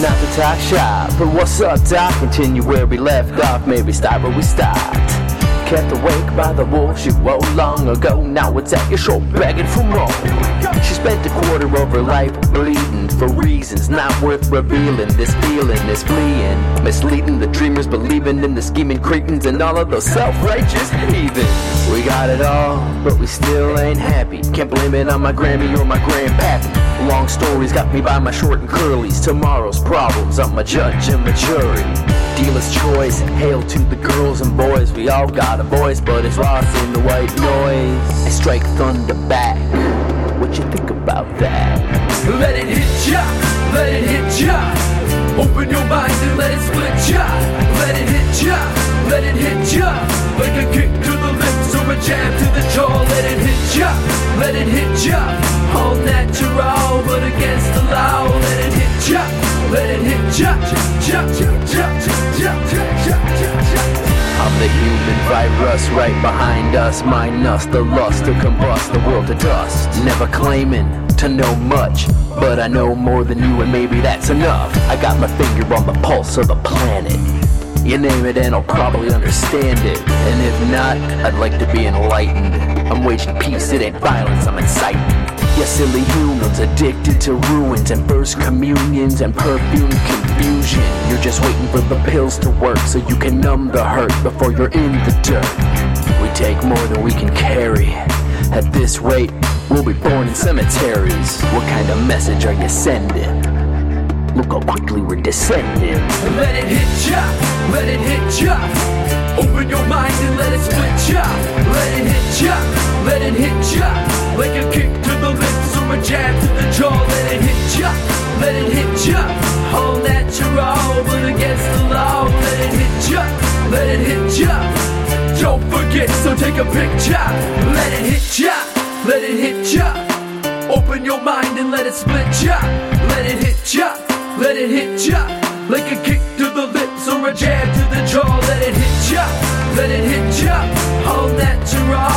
talk shop. But what's up, Doc? Continue where we left off, maybe start where we stopped. Kept awake by the wolves you woke long ago. Now it's at your show begging for more. She spent a quarter of her life bleeding for reasons not worth revealing. This feeling is fleeing, misleading the dreamers, believing in the scheming cretins and all of those self-righteous heathens. We got it all, but we still ain't happy. Can't blame it on my Grammy or my grandpappy. Long stories got me by my short and curlies. Tomorrow's problems, I'm a judge and a jury. Dealer's choice, hail to the girls and boys. We all got a voice, but it's lost in the white noise. I strike thunder back. What you think about that? Let it hit ya, let it hit ya. Open your mind and let it split ya. Let it hit ya, let it hit ya. Like a kick to the lips or a jab to the jaw. Let it hit ya, let it hit ya. Let it hit ya. Ja, ja, ja, ja, ja, ja, ja, ja. I'm the human virus right behind us. Mine us, the lust to combust the world to dust. Never claiming to know much, but I know more than you, and maybe that's enough. I got my finger on the pulse of the planet. You name it, and I'll probably understand it. And if not, I'd like to be enlightened. I'm waging peace, it ain't violence, I'm inciting. Silly humans addicted to ruins and first communions and perfume confusion. You're just waiting for the pills to work so you can numb the hurt before you're in the dirt. We take more than we can carry. At this rate, we'll be born in cemeteries. What kind of message are you sending? Look how quickly we're descending. Let it hit ya, let it hit ya. Open your mind and let it split ya. Let it hit ya, let it hit ya. Like a kick jab to the jaw. Let it hit ya, let it hit ya. All natural, but against the law. Let it hit ya, let it hit ya. Don't forget, so take a picture. Let it hit ya, let it hit ya. Open your mind and let it split ya. Let it hit ya, let it hit ya. Like a kick to the lips or a jab to the jaw. Let it hit ya, let it hit ya. All natural,